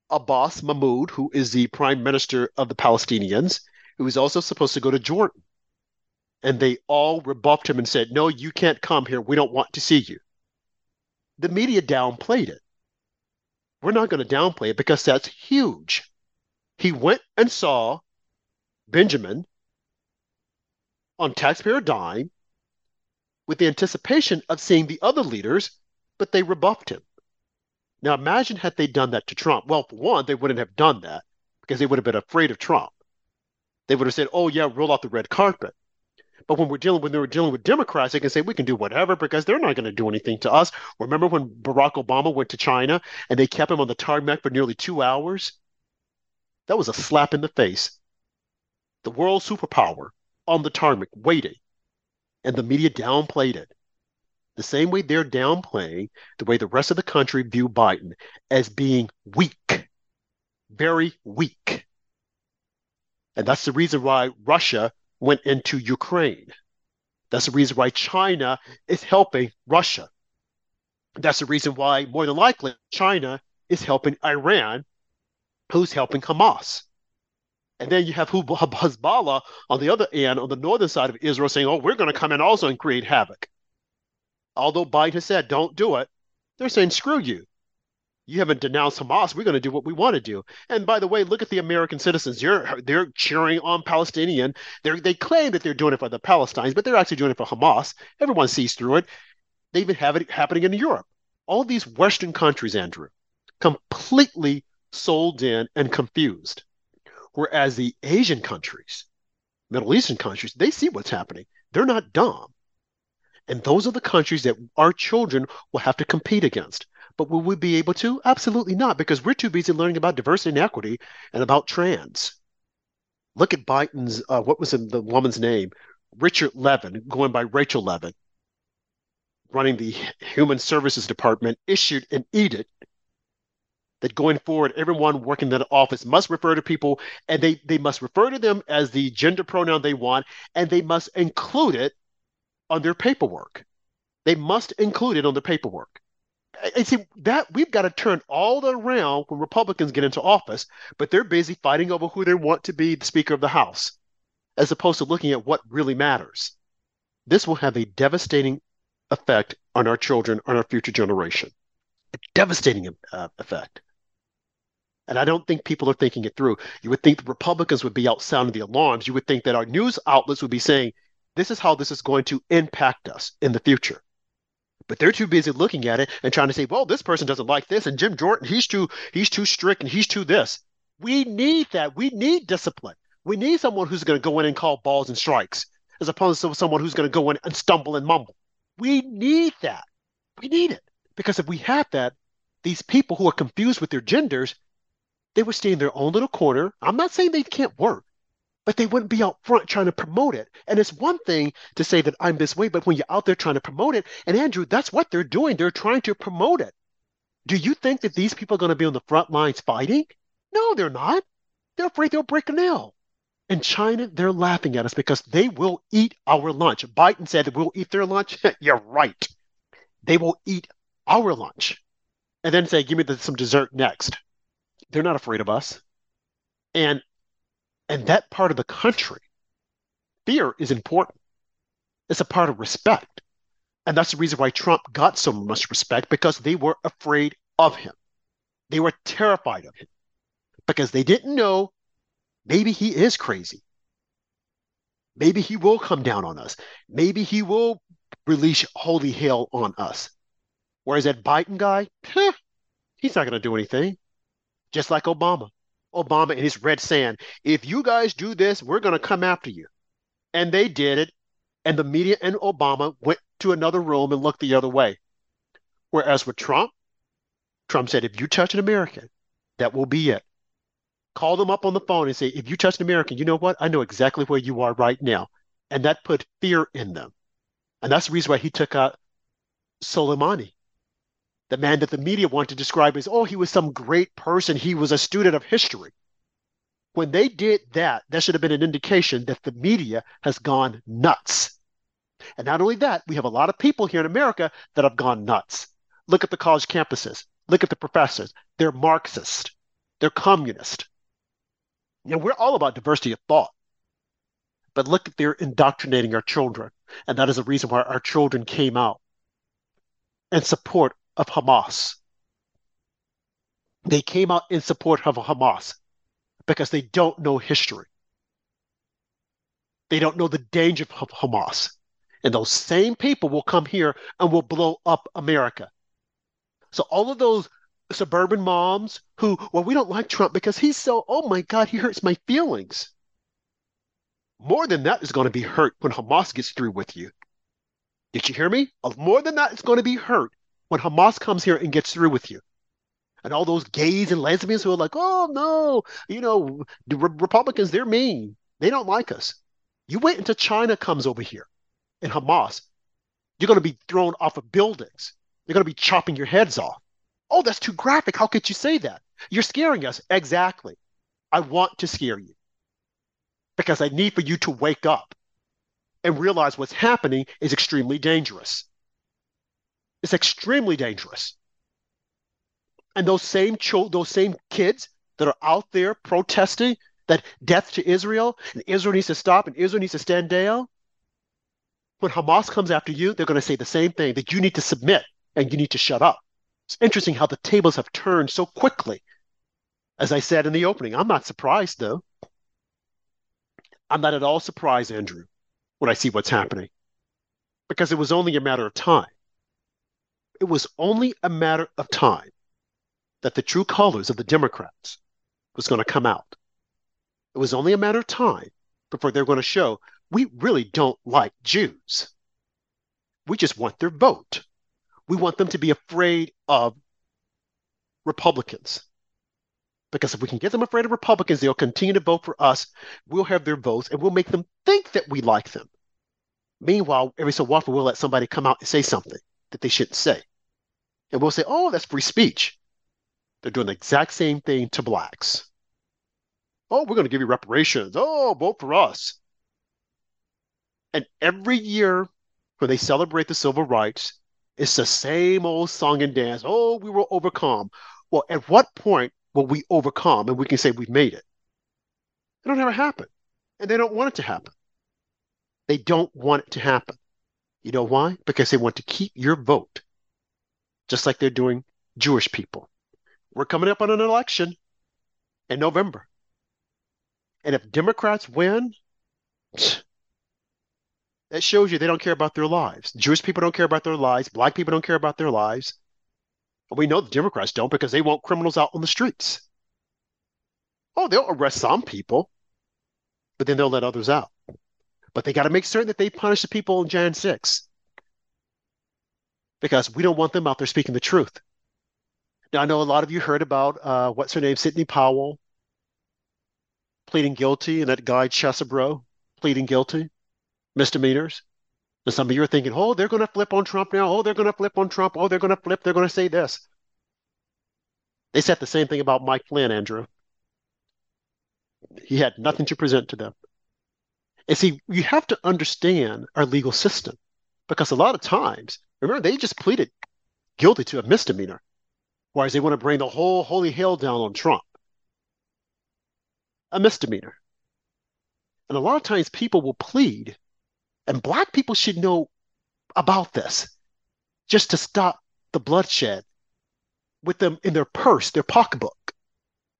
Speaker 2: Abbas Mahmoud, who is the prime minister of the Palestinians, who was also supposed to go to Jordan. And they all rebuffed him and said, No, you can't come here. We don't want to see you. The media downplayed it. We're not going to downplay it because that's huge. He went and saw Benjamin on taxpayer dime with the anticipation of seeing the other leaders, but they rebuffed him. Now imagine had they done that to Trump. Well, for one, they wouldn't have done that because they would have been afraid of Trump. They would have said, "Oh yeah, roll out the red carpet." But when we're dealing when they were dealing with Democrats, they can say we can do whatever because they're not going to do anything to us. Remember when Barack Obama went to China and they kept him on the tarmac for nearly two hours? That was a slap in the face. The world superpower on the tarmac waiting, and the media downplayed it. The same way they're downplaying the way the rest of the country view Biden as being weak, very weak. And that's the reason why Russia went into Ukraine. That's the reason why China is helping Russia. That's the reason why, more than likely, China is helping Iran, who's helping Hamas. And then you have Hezbollah on the other end, on the northern side of Israel, saying, oh, we're going to come in also and create havoc. Although Biden has said, don't do it, they're saying, screw you you haven't denounced Hamas. We're going to do what we want to do. And by the way, look at the American citizens. They're they're cheering on Palestinian. They they claim that they're doing it for the Palestinians, but they're actually doing it for Hamas. Everyone sees through it. They even have it happening in Europe. All these Western countries, Andrew, completely sold in and confused. Whereas the Asian countries, Middle Eastern countries, they see what's happening. They're not dumb. And those are the countries that our children will have to compete against. But will we be able to? Absolutely not, because we're too busy learning about diversity and equity and about trans. Look at Biden's, uh, what was the woman's name? Richard Levine, going by Rachel Levine, running the Human Services Department, issued an edict that going forward, everyone working in that office must refer to people and they, they must refer to them as the gender pronoun they want, and they must include it on their paperwork. They must include it on their paperwork and see that we've got to turn all around when Republicans get into office, but they're busy fighting over who they want to be the Speaker of the House, as opposed to looking at what really matters. This will have a devastating effect on our children, on our future generation. A devastating uh, effect. And I don't think people are thinking it through. You would think the Republicans would be out sounding the alarms. You would think that our news outlets would be saying, this is how this is going to impact us in the future. But they're too busy looking at it and trying to say, well, this person doesn't like this, and Jim Jordan, he's too he's too strict and he's too this. We need that. We need discipline. We need someone who's going to go in and call balls and strikes, as opposed to someone who's going to go in and stumble and mumble. We need that. We need it because if we have that, these people who are confused with their genders, they would stay in their own little corner. I'm not saying they can't work but they wouldn't be out front trying to promote it. And it's one thing to say that I'm this way, but when you're out there trying to promote it, and Andrew, that's what they're doing. They're trying to promote it. Do you think that these people are going to be on the front lines fighting? No, they're not. They're afraid they'll break a nail. In China, they're laughing at us because they will eat our lunch. Biden said that we'll eat their lunch. (laughs) you're right. They will eat our lunch and then say, give me the, some dessert next. They're not afraid of us. And and that part of the country, fear is important. It's a part of respect. And that's the reason why Trump got so much respect because they were afraid of him. They were terrified of him because they didn't know maybe he is crazy. Maybe he will come down on us. Maybe he will release holy hell on us. Whereas that Biden guy, (laughs) he's not going to do anything. Just like Obama. Obama and his red sand. If you guys do this, we're going to come after you. And they did it. And the media and Obama went to another room and looked the other way. Whereas with Trump, Trump said, if you touch an American, that will be it. Call them up on the phone and say, if you touch an American, you know what? I know exactly where you are right now. And that put fear in them. And that's the reason why he took out Soleimani the man that the media want to describe as, oh, he was some great person. He was a student of history. When they did that, that should have been an indication that the media has gone nuts. And not only that, we have a lot of people here in America that have gone nuts. Look at the college campuses. Look at the professors. They're Marxist. They're communist. You know, we're all about diversity of thought. But look at they're indoctrinating our children. And that is the reason why our children came out and support of Hamas. They came out in support of Hamas because they don't know history. They don't know the danger of Hamas. And those same people will come here and will blow up America. So all of those suburban moms who, well, we don't like Trump because he's so, oh my God, he hurts my feelings. More than that is going to be hurt when Hamas gets through with you. Did you hear me? More than that is going to be hurt when Hamas comes here and gets through with you. And all those gays and lesbians who are like, oh no, you know, the re- Republicans, they're mean. They don't like us. You wait until China comes over here and Hamas. You're going to be thrown off of buildings. They're going to be chopping your heads off. Oh, that's too graphic. How could you say that? You're scaring us. Exactly. I want to scare you because I need for you to wake up and realize what's happening is extremely dangerous. It's extremely dangerous. And those same cho- those same kids that are out there protesting that death to Israel and Israel needs to stop and Israel needs to stand down. When Hamas comes after you, they're going to say the same thing that you need to submit and you need to shut up. It's interesting how the tables have turned so quickly. As I said in the opening, I'm not surprised though. I'm not at all surprised, Andrew, when I see what's happening, because it was only a matter of time. It was only a matter of time that the true colors of the Democrats was going to come out. It was only a matter of time before they're going to show we really don't like Jews. We just want their vote. We want them to be afraid of Republicans. Because if we can get them afraid of Republicans, they'll continue to vote for us. We'll have their votes and we'll make them think that we like them. Meanwhile, every so often, we'll let somebody come out and say something that they shouldn't say. And we'll say, oh, that's free speech. They're doing the exact same thing to blacks. Oh, we're going to give you reparations. Oh, vote for us. And every year when they celebrate the civil rights, it's the same old song and dance. Oh, we will overcome. Well, at what point will we overcome and we can say we've made it? It'll never happen. And they don't want it to happen. They don't want it to happen. You know why? Because they want to keep your vote, just like they're doing Jewish people. We're coming up on an election in November. And if Democrats win, (sniffs) that shows you they don't care about their lives. Jewish people don't care about their lives. Black people don't care about their lives. And we know the Democrats don't because they want criminals out on the streets. Oh, they'll arrest some people, but then they'll let others out. But they got to make certain that they punish the people in Jan 6 because we don't want them out there speaking the truth. Now, I know a lot of you heard about uh, what's her name, Sidney Powell, pleading guilty, and that guy Chesebro pleading guilty misdemeanors. And some of you are thinking, oh, they're going to flip on Trump now. Oh, they're going to flip on Trump. Oh, they're going to flip. They're going to say this. They said the same thing about Mike Flynn, Andrew. He had nothing to present to them. And see, you have to understand our legal system because a lot of times, remember, they just pleaded guilty to a misdemeanor, whereas they want to bring the whole holy hell down on Trump. A misdemeanor. And a lot of times people will plead and black people should know about this just to stop the bloodshed with them in their purse, their pocketbook.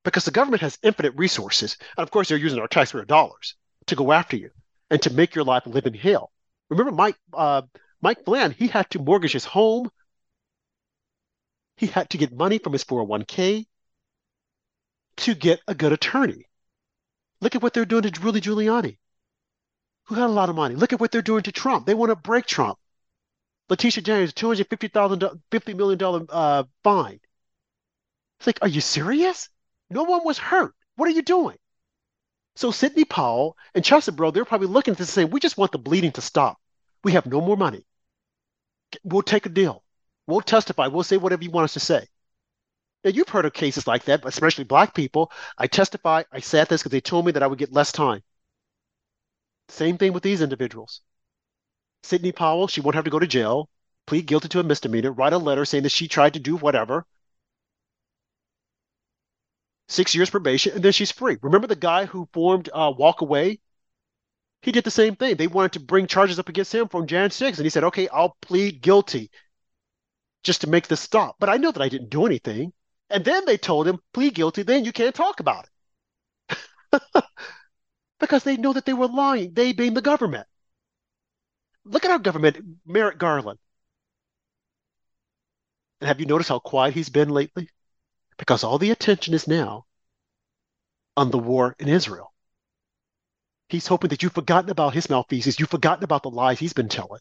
Speaker 2: Because the government has infinite resources. And of course, they're using our taxpayer dollars to go after you and to make your life live in hell. Remember Mike uh, Mike Bland, he had to mortgage his home. He had to get money from his 401k to get a good attorney. Look at what they're doing to Rudy Giuliani who had a lot of money. Look at what they're doing to Trump. They want to break Trump. Letitia James, two hundred fifty thousand, fifty million dollar uh, fine. It's like, are you serious? No one was hurt. What are you doing? So Sidney Powell and Chesebro, they're probably looking and saying, we just want the bleeding to stop. We have no more money. We'll take a deal. We'll testify. We'll say whatever you want us to say. Now, you've heard of cases like that, especially black people. I testify, I said this because they told me that I would get less time. Same thing with these individuals. Sidney Powell, she won't have to go to jail, plead guilty to a misdemeanor, write a letter saying that she tried to do whatever. Six years probation, and then she's free. Remember the guy who formed uh, Walk Away? He did the same thing. They wanted to bring charges up against him from Jan 6, and he said, okay, I'll plead guilty just to make this stop. But I know that I didn't do anything. And then they told him, plead guilty, then you can't talk about it. (laughs) because they know that they were lying, they being the government. Look at our government, Merrick Garland. And have you noticed how quiet he's been lately? Because all the attention is now on the war in Israel. He's hoping that you've forgotten about his malfeasance, you've forgotten about the lies he's been telling.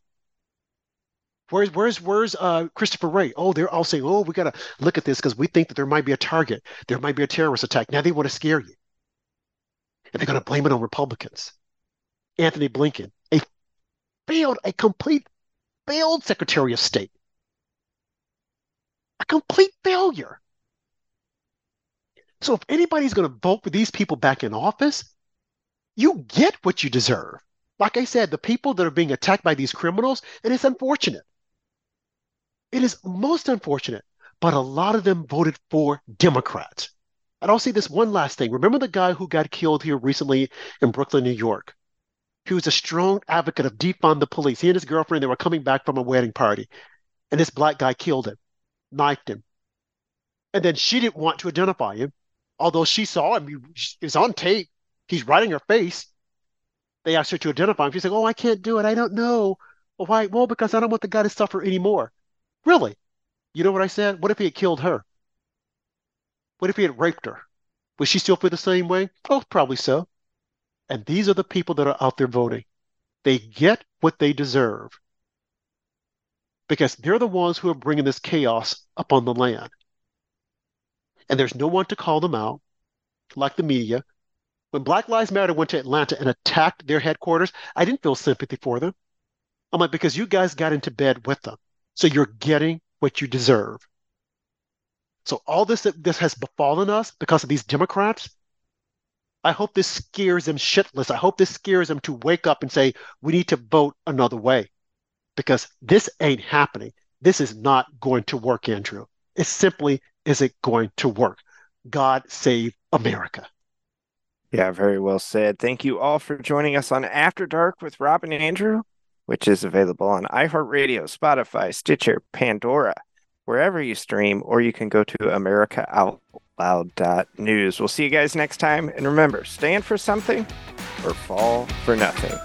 Speaker 2: Where's where's where's uh, Christopher Wray? Oh, they're all saying, oh, we got to look at this because we think that there might be a target, there might be a terrorist attack. Now they want to scare you, and they're to blame it on Republicans. Antony Blinken, a failed, a complete failed Secretary of State, a complete failure. So if anybody's going to vote for these people back in office, you get what you deserve. Like I said, the people that are being attacked by these criminals, and it's unfortunate. It is most unfortunate, but a lot of them voted for Democrats. And I'll say this one last thing. Remember the guy who got killed here recently in Brooklyn, New York? He was a strong advocate of defund the police. He and his girlfriend, they were coming back from a wedding party, and this black guy killed him, knifed him. And then she didn't want to identify him, although she saw him. He was on tape. He's right in her face. They asked her to identify him. She's like, "Oh, I can't do it. I don't know." Well, why? Well, because I don't want the guy to suffer anymore. Really? You know what I said? What if he had killed her? What if he had raped her? Would she still feel the same way? Oh, probably so. And these are the people that are out there voting. They get what they deserve because they're the ones who are bringing this chaos upon the land. And there's no one to call them out, like the media. When Black Lives Matter went to Atlanta and attacked their headquarters, I didn't feel sympathy for them. I'm like, because you guys got into bed with them. So you're getting what you deserve. So all this that this has befallen us because of these Democrats, I hope this scares them shitless. I hope this scares them to wake up and say, we need to vote another way. Because this ain't happening. This is not going to work, Andrew. It simply isn't going to work. God save America.
Speaker 1: Yeah, very well said. Thank you all for joining us on After Dark with Robin and Andrew which is available on iHeartRadio, Spotify, Stitcher, Pandora, wherever you stream, or you can go to AmericaOutloud.news. We'll see you guys next time. And remember, stand for something or fall for nothing.